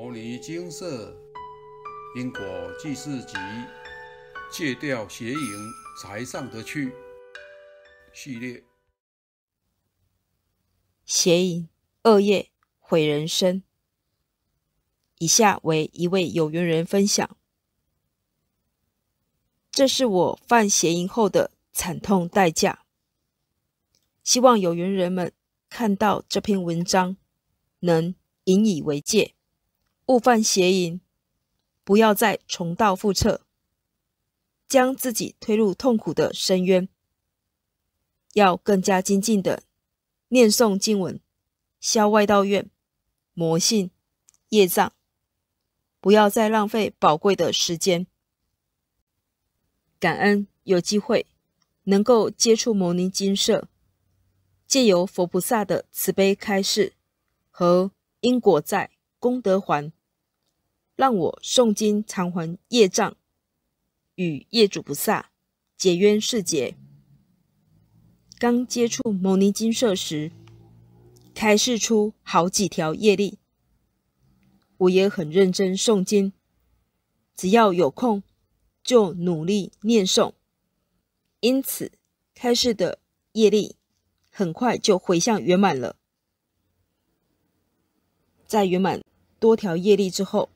牟尼金色因果济世集戒掉邪淫才上得去系列。邪淫恶业毁人生。以下为一位有缘人分享：这是我犯邪淫后的惨痛代价。希望有缘人们看到这篇文章，能引以为戒。勿犯邪淫，不要再重蹈覆辙，将自己推入痛苦的深渊。要更加精进的念诵经文，消外道怨、魔性、业障，不要再浪费宝贵的时间。感恩有机会能够接触摩尼精舍，借由佛菩萨的慈悲开示和因果债功德还。让我诵经偿还业障，与业主菩萨解冤释结。刚接触牟尼精舍时，开示出好几条业力，我也很认真诵经，只要有空就努力念诵，因此开示的业力很快就回向圆满了。在圆满多条业力之后，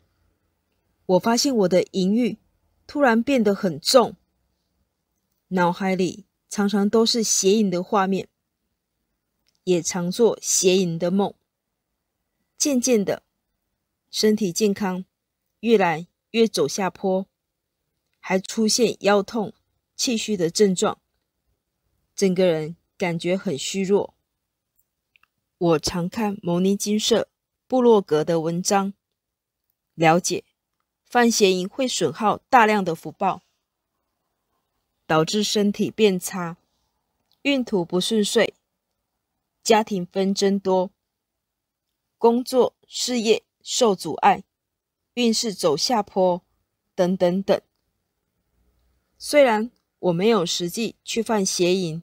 我发现我的淫欲突然变得很重，脑海里常常都是邪淫的画面，也常做邪淫的梦。渐渐的，身体健康越来越走下坡，还出现腰痛、气虚的症状，整个人感觉很虚弱。我常看牟尼金舍部落格的文章，了解。犯邪淫会损耗大量的福报，导致身体变差，运途不顺遂，家庭纷争多，工作事业受阻碍，运势走下坡，等等等。虽然我没有实际去犯邪淫，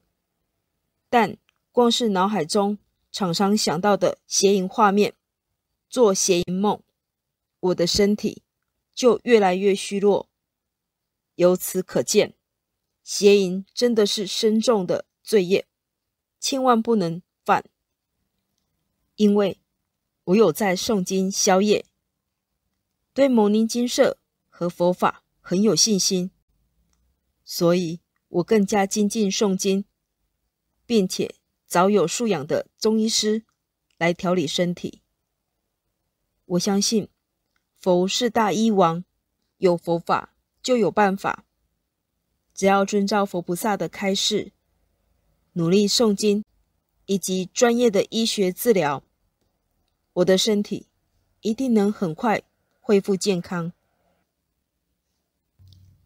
但光是脑海中常常想到的邪淫画面，做邪淫梦，我的身体。就越来越虚弱。由此可见，邪淫真的是深重的罪业，千万不能犯。因为我有在诵经消业，对牟尼精舍和佛法很有信心，所以我更加精进诵经，并且找有素养的中医师来调理身体。我相信。佛是大医王，有佛法就有办法。只要遵照佛菩萨的开示，努力诵经，以及专业的医学治疗，我的身体一定能很快恢复健康。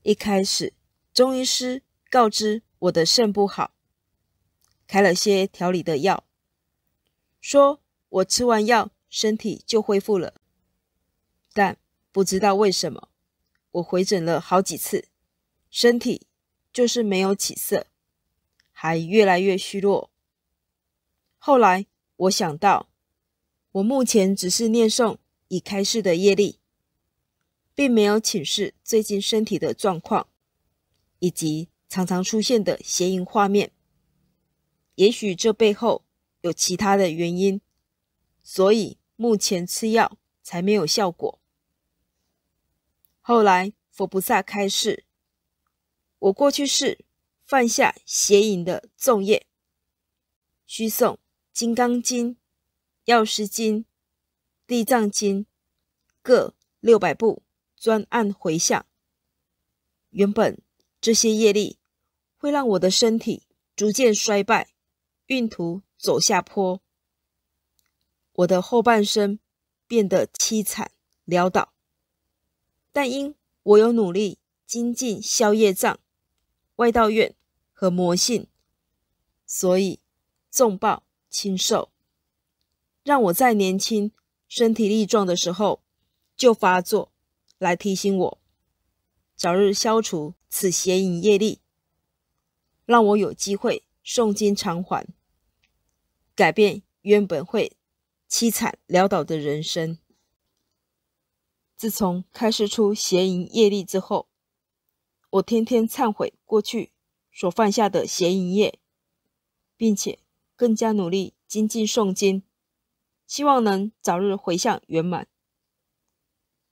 一开始，中医师告知我的肾不好，开了些调理的药，说我吃完药，身体就恢复了。但不知道为什么，我回诊了好几次，身体就是没有起色，还越来越虚弱。后来我想到，我目前只是念诵已开示的业力，并没有请示最近身体的状况，以及常常出现的邪淫画面。也许这背后有其他的原因，所以目前吃药才没有效果。后来，佛菩萨开示，我过去世犯下邪淫的重业，需诵《金刚经》《药师经》《地藏经》各六百部，专案回向。原本这些业力会让我的身体逐渐衰败，运途走下坡，我的后半生变得凄惨潦倒。但因我有努力精进消业障、外道怨和魔性，所以重报轻受，让我在年轻、身体力壮的时候就发作，来提醒我早日消除此邪淫业力，让我有机会诵经偿还，改变原本会凄惨潦倒的人生。自从开示出邪淫业力之后，我天天忏悔过去所犯下的邪淫业，并且更加努力精进诵经，希望能早日回向圆满。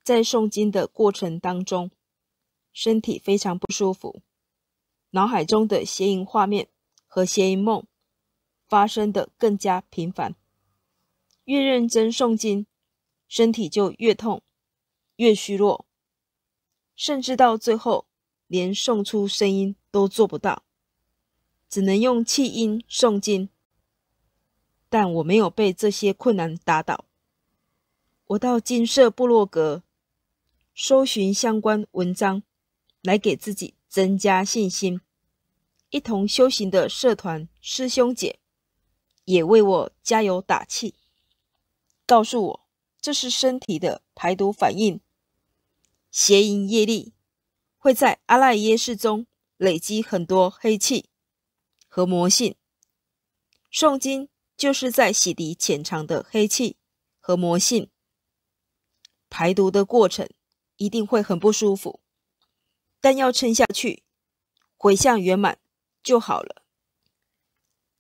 在诵经的过程当中，身体非常不舒服，脑海中的邪淫画面和邪淫梦发生的更加频繁。越认真诵经，身体就越痛，越虚弱，甚至到最后。连送出声音都做不到，只能用气音诵经。但我没有被这些困难打倒。我到金色部落格搜寻相关文章，来给自己增加信心。一同修行的社团师兄姐也为我加油打气，告诉我这是身体的排毒反应，邪淫业力。会在阿赖耶识中累积很多黑气和魔性，诵经就是在洗涤潜藏的黑气和魔性，排毒的过程一定会很不舒服，但要撑下去，回向圆满就好了。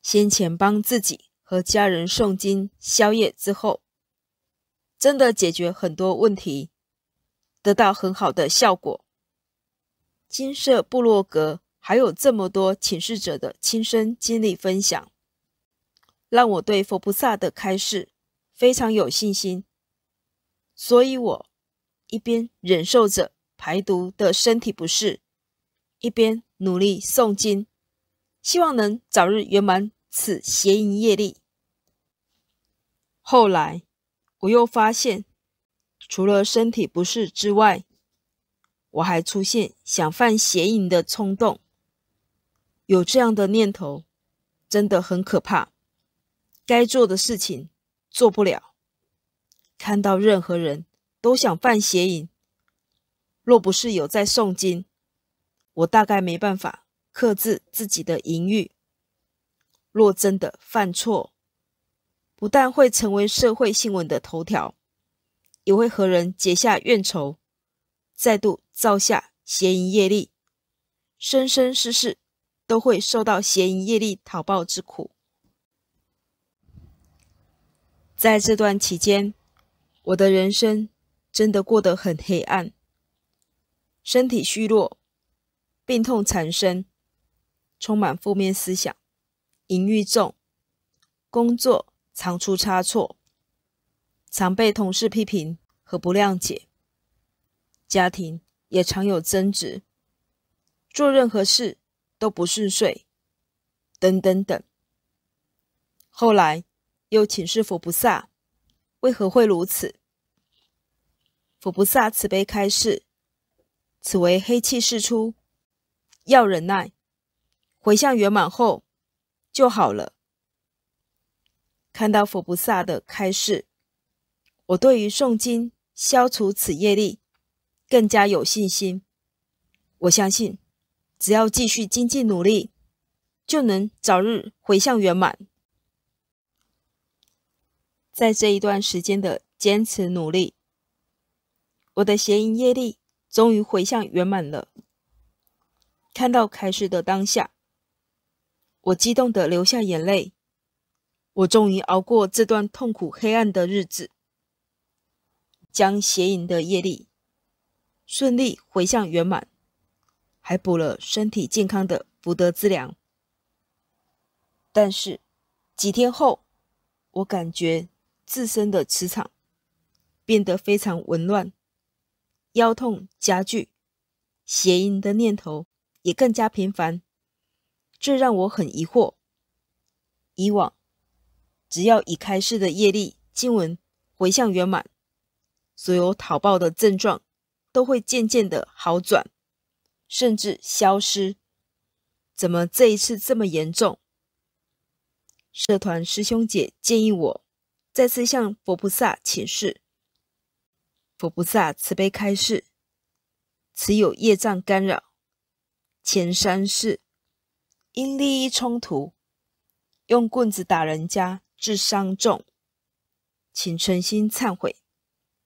先前帮自己和家人诵经消业之后，真的解决很多问题，得到很好的效果。金色部落格还有这么多请示者的亲身经历分享，让我对佛菩萨的开示非常有信心。所以，我一边忍受着排毒的身体不适，一边努力诵经，希望能早日圆满此邪淫业力。后来，我又发现，除了身体不适之外，我还出现想犯邪淫的冲动，有这样的念头，真的很可怕。该做的事情做不了，看到任何人都想犯邪淫，若不是有在诵经，我大概没办法克制自己的淫欲。若真的犯错，不但会成为社会新闻的头条，也会和人结下怨仇。再度造下邪淫业力，生生世世都会受到邪淫业力讨报之苦。在这段期间，我的人生真的过得很黑暗，身体虚弱，病痛缠身，充满负面思想，淫欲重，工作常出差错，常被同事批评和不谅解。家庭也常有争执，做任何事都不顺遂，等等等。后来又请示佛菩萨，为何会如此？佛菩萨慈悲开示，此为黑气释出，要忍耐，回向圆满后就好了。看到佛菩萨的开示，我对于诵经消除此业力。更加有信心，我相信，只要继续精进努力，就能早日回向圆满。在这一段时间的坚持努力，我的邪淫业力终于回向圆满了。看到开始的当下，我激动的流下眼泪。我终于熬过这段痛苦黑暗的日子，将邪淫的业力。顺利回向圆满，还补了身体健康的福德资粮。但是几天后，我感觉自身的磁场变得非常紊乱，腰痛加剧，邪淫的念头也更加频繁。这让我很疑惑。以往只要已开示的业力经文回向圆满，所有讨报的症状。都会渐渐的好转，甚至消失。怎么这一次这么严重？社团师兄姐建议我再次向佛菩萨请示。佛菩萨慈悲开示：此有业障干扰，前三世因利益冲突，用棍子打人家致伤重，请诚心忏悔，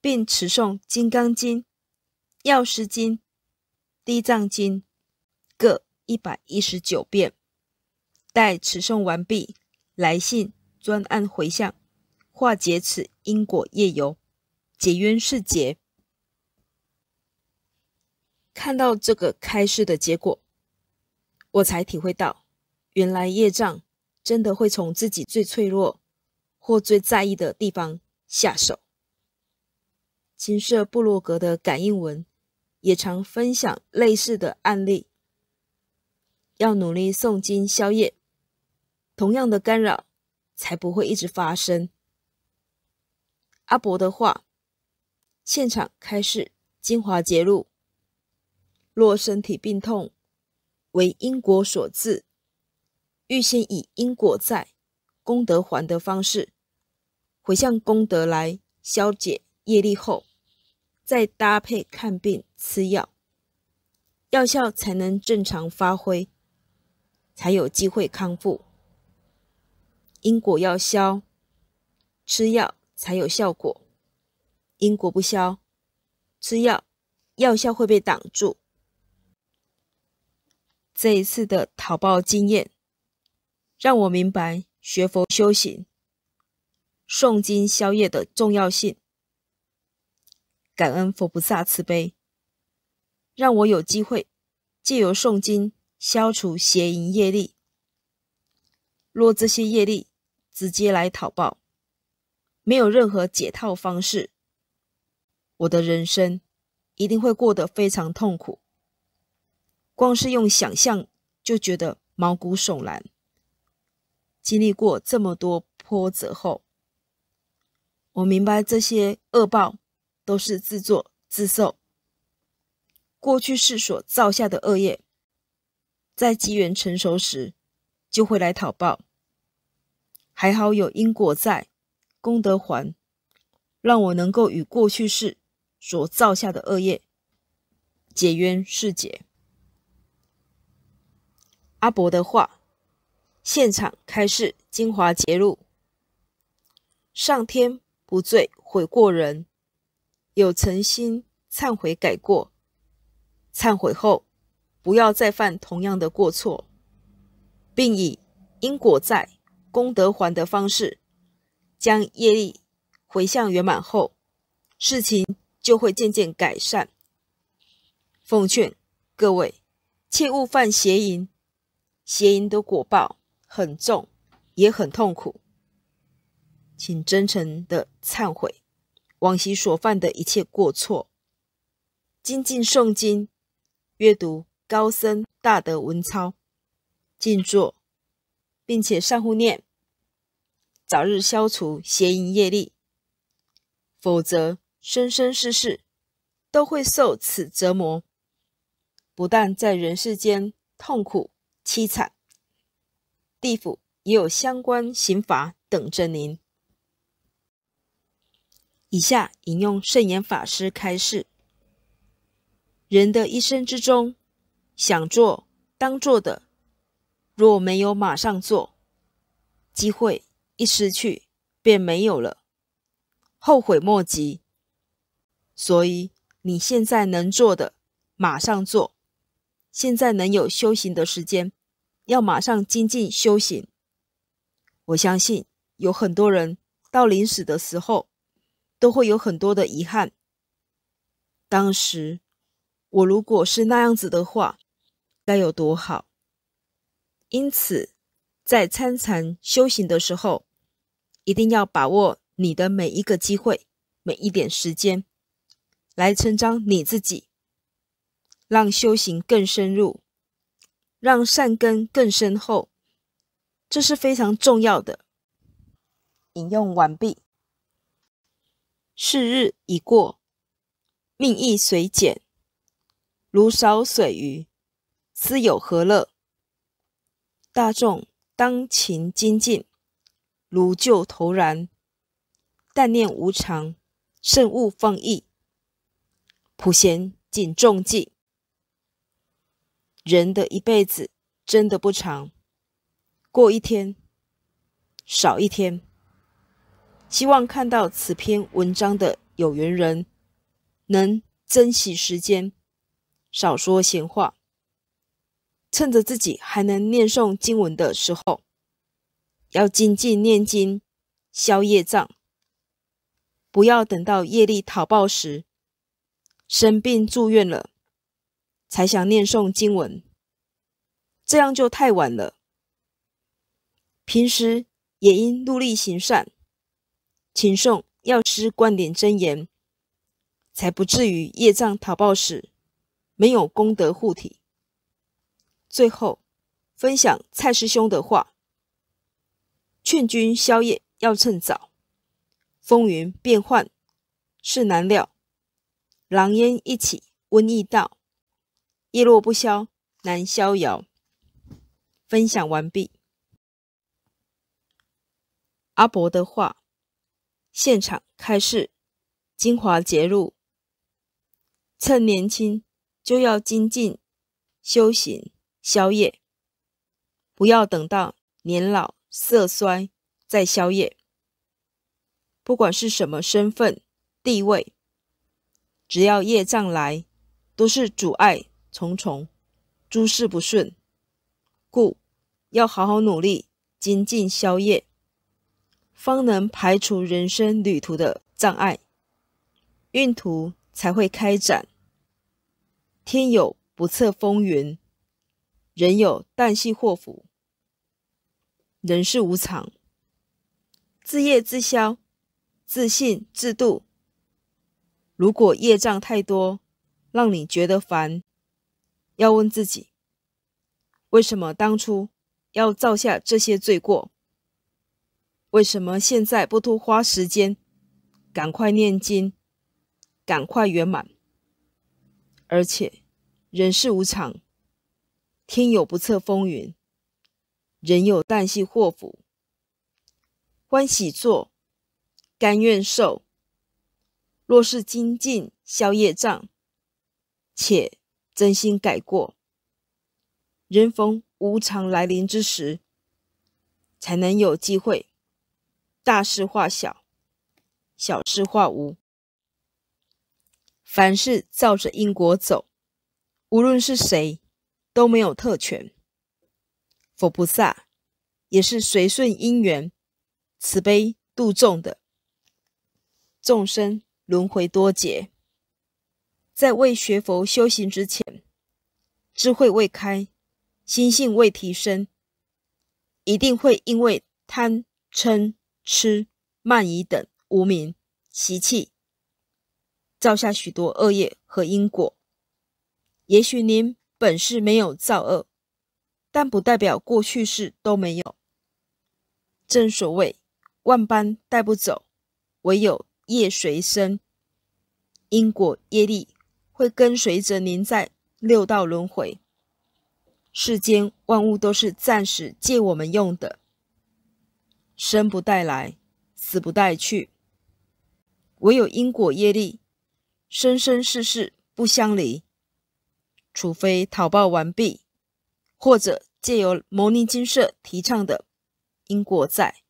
并持诵《金刚经》《药师经》《地藏经》各一百一十九遍。待持诵完毕，来信专案回向，化解此因果业由，解冤释结。看到这个开示的结果，我才体会到，原来业障真的会从自己最脆弱或最在意的地方下手。金色部落格的感应文也常分享类似的案例，要努力诵经消业，同样的干扰才不会一直发生。阿伯的话，现场开示精华节录。若身体病痛为因果所致，预先以因果债、功德还的方式回向功德来消解业力后，再搭配看病吃药，药效才能正常发挥，才有机会康复。因果要消，吃药才有效果；因果不消，吃药药效会被挡住。这一次的淘宝经验，让我明白学佛修行、诵经消业的重要性。感恩佛菩萨慈悲，让我有机会借由诵经消除邪淫业力。若这些业力直接来讨报，没有任何解套方式，我的人生一定会过得非常痛苦。光是用想象就觉得毛骨悚然。经历过这么多波折后，我明白这些恶报都是自作自受。过去世所造下的恶业，在机缘成熟时就会来讨报。还好有因果在，功德还，让我能够与过去世所造下的恶业解冤释结。阿伯的话，现场开示精华节录：上天不罪悔过人，有诚心忏悔改过，忏悔后不要再犯同样的过错，并以因果债、功德还的方式，将业力回向圆满后，事情就会渐渐改善。奉劝各位，切勿犯邪淫。邪淫的果报很重，也很痛苦，请真诚的忏悔往昔所犯的一切过错，精进诵经，阅读高僧大德文钞，静坐，并且善护念，早日消除邪淫业力，否则生生世世都会受此折磨，不但在人世间痛苦。凄惨，地府也有相关刑罚等着您。以下引用圣严法师开示：人的一生之中，想做、当做的，若没有马上做，机会一失去便没有了，后悔莫及。所以你现在能做的，马上做。现在能有修行的时间，要马上精进修行。我相信有很多人到临死的时候，都会有很多的遗憾。当时我如果是那样子的话，该有多好！因此，在参禅修行的时候，一定要把握你的每一个机会，每一点时间，来成长你自己。让修行更深入，让善根更深厚，这是非常重要的。引用完毕。是日已过，命亦随减，如少水鱼，斯有何乐？大众当勤精进，如旧投然。但念无常，慎勿放逸。普贤谨重记。人的一辈子真的不长，过一天少一天。希望看到此篇文章的有缘人能珍惜时间，少说闲话，趁着自己还能念诵经文的时候，要精进念经，消业障。不要等到业力讨报时，生病住院了，才想念诵经文，这样就太晚了。平时也应努力行善，勤诵药师观点真言，才不至于业障讨报时没有功德护体。最后分享蔡师兄的话：劝君宵夜要趁早。风云变幻是难料，狼烟一起瘟疫到，叶落不消难逍遥。分享完毕。阿伯的话，现场开示，精华节录：趁年轻就要精进修行消业，不要等到年老色衰再消业。不管是什么身份、地位，只要业障来，都是阻碍重重，诸事不顺。故要好好努力，精进消业，方能排除人生旅途的障碍，运途才会开展。天有不测风云，人有旦夕祸福。人世无常，自业自消。自信自度。如果业障太多，让你觉得烦，要问自己：为什么当初要造下这些罪过？为什么现在不多花时间，赶快念经，赶快圆满？而且人世无常，天有不测风云，人有旦夕祸福，欢喜做。甘愿受，若是精进消业障，且真心改过，人逢无常来临之时，才能有机会大事化小，小事化无。凡事照着因果走，无论是谁都没有特权。佛菩萨也是随顺因缘，慈悲度众的。众生轮回多劫，在未学佛修行之前，智慧未开，心性未提升，一定会因为贪嗔痴慢疑等无明习气，造下许多恶业和因果。也许您本是没有造恶，但不代表过去世都没有。正所谓万般带不走，唯有。业随身，因果业力会跟随着您在六道轮回。世间万物都是暂时借我们用的，生不带来，死不带去。唯有因果业力，生生世世不相离。除非讨报完毕，或者借由牟尼精舍提倡的因果债、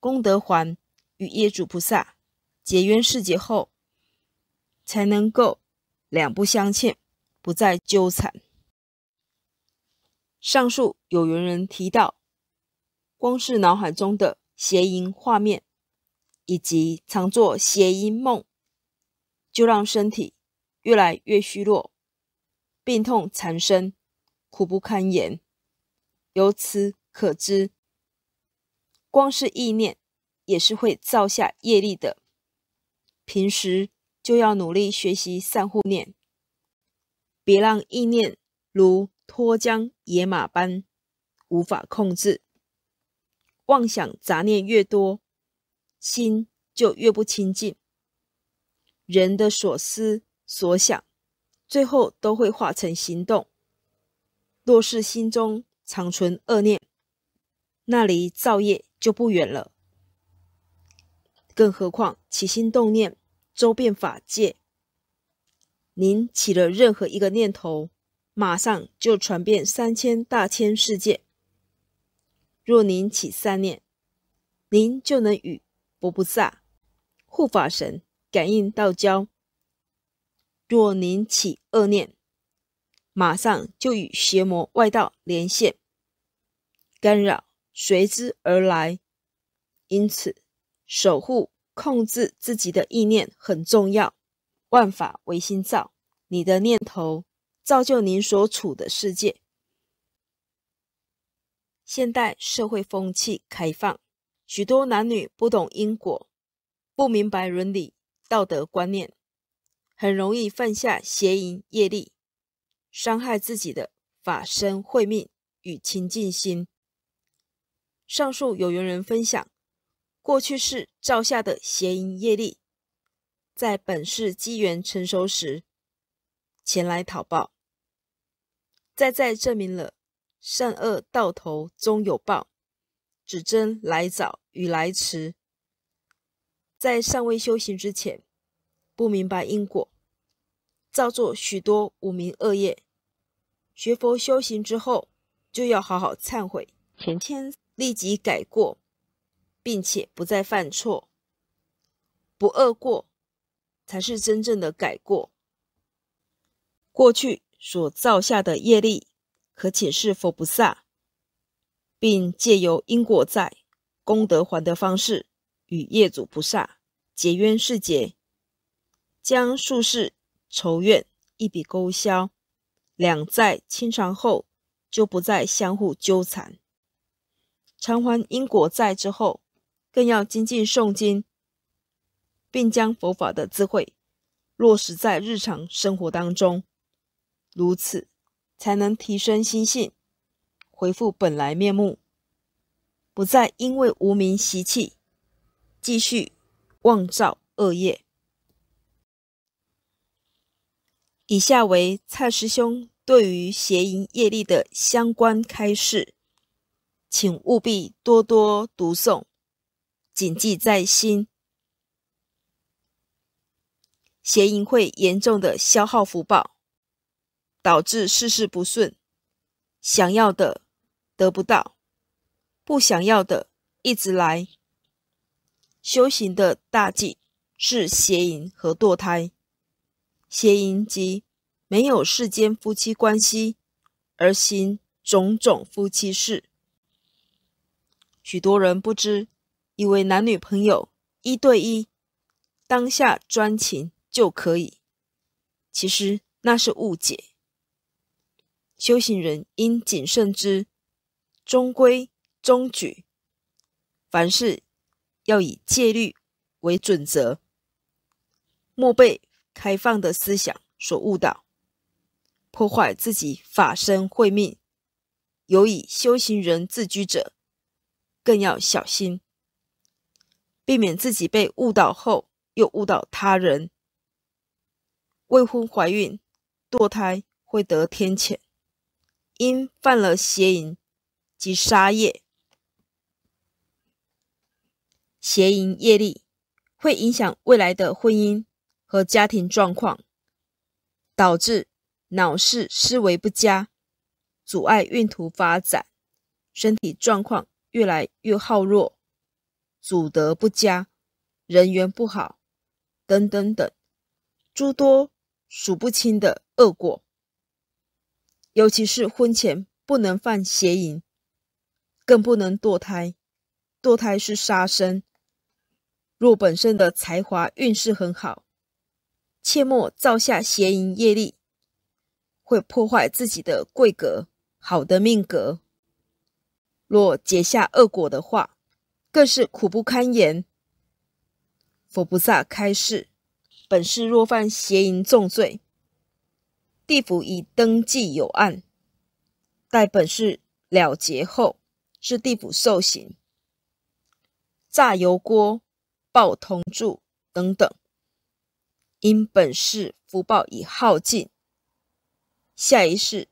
功德还与业主菩萨。结缘世界后，才能够两不相欠，不再纠缠。上述有缘人提到，光是脑海中的邪淫画面，以及常做邪淫梦，就让身体越来越虚弱，病痛缠身，苦不堪言。由此可知，光是意念也是会造下业力的。平时就要努力学习善护念，别让意念如脱缰野马般无法控制。妄想杂念越多，心就越不清净。人的所思所想，最后都会化成行动。若是心中常存恶念，那离造业就不远了。更何况起心动念，周遍法界。您起了任何一个念头，马上就传遍三千大千世界。若您起善念，您就能与佛菩萨、护法神感应道交。若您起恶念，马上就与邪魔外道连线，干扰随之而来。因此，守护控制自己的意念很重要。万法唯心造，你的念头造就您所处的世界。现代社会风气开放，许多男女不懂因果，不明白伦理道德观念，很容易犯下邪淫业力，伤害自己的法身慧命与清净心。上述有缘人分享，过去世造下的邪淫业力，在本世机缘成熟时，前来讨报，再再证明了。善恶到头终有报，只争来早与来迟。在尚未修行之前，不明白因果，造作许多无名恶业。学佛修行之后，就要好好忏悔，前天立即改过，并且不再犯错。不恶过，才是真正的改过。过去所造下的业力。可请示佛菩萨，并借由因果债、功德还的方式，与业主菩萨结冤释结，将数世仇怨一笔勾销，两债清偿后，就不再相互纠缠。偿还因果债之后，更要精进诵经，并将佛法的智慧落实在日常生活当中，如此。才能提升心性，恢复本来面目，不再因为无明习气继续妄造恶业。以下为蔡师兄对于邪淫业力的相关开示，请务必多多读诵，谨记在心。邪淫会严重的消耗福报。导致事事不顺，想要的得不到，不想要的一直来。修行的大忌是邪淫和堕胎。邪淫即没有世间夫妻关系，而行种种夫妻事。许多人不知，以为男女朋友一对一，当下专情就可以，其实那是误解。修行人应谨慎之，中规中矩，凡事要以戒律为准则，莫被开放的思想所误导，破坏自己法身慧命。尤以修行人自居者，更要小心，避免自己被误导后又误导他人。未婚怀孕、堕胎会得天谴。因犯了邪淫及杀业，邪淫业力会影响未来的婚姻和家庭状况，导致脑室思维不佳，阻碍孕途发展，身体状况越来越耗弱，祖德不佳，人缘不好，等等等，诸多数不清的恶果。尤其是婚前不能犯邪淫，更不能堕胎。堕胎是杀生。若本身的才华运势很好，切莫造下邪淫业力，会破坏自己的贵格、好的命格。若结下恶果的话，更是苦不堪言。佛菩萨开示：本世若犯邪淫重罪。地府已登记有案，待本世了结后，是地府受刑、炸油锅、爆铜柱等等。因本世福报已耗尽，下一世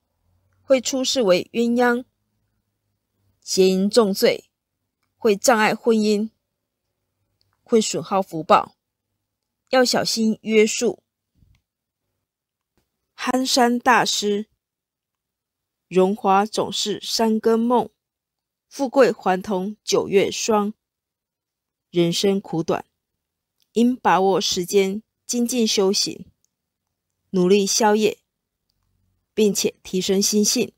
会出世为鸳鸯。邪淫重罪会障碍婚姻，会损耗福报，要小心约束。憨山大师，荣华总是三更梦，富贵还同九月霜。人生苦短，应把握时间精进修行，努力消业，并且提升心性。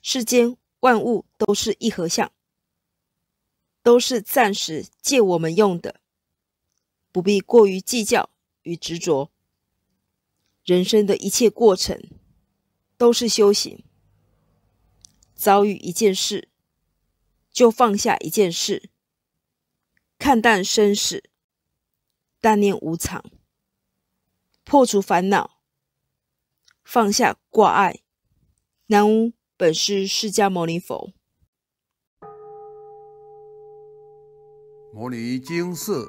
世间万物都是一合相，都是暂时借我们用的，不必过于计较与执着。人生的一切过程都是修行。遭遇一件事，就放下一件事，看淡生死，淡念无常，破除烦恼，放下挂碍。南无本师释迦牟尼佛。摩尼精舍，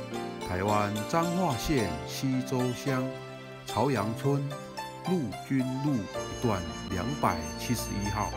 台湾彰化县溪州乡朝阳村陆军路一段两百七十一号。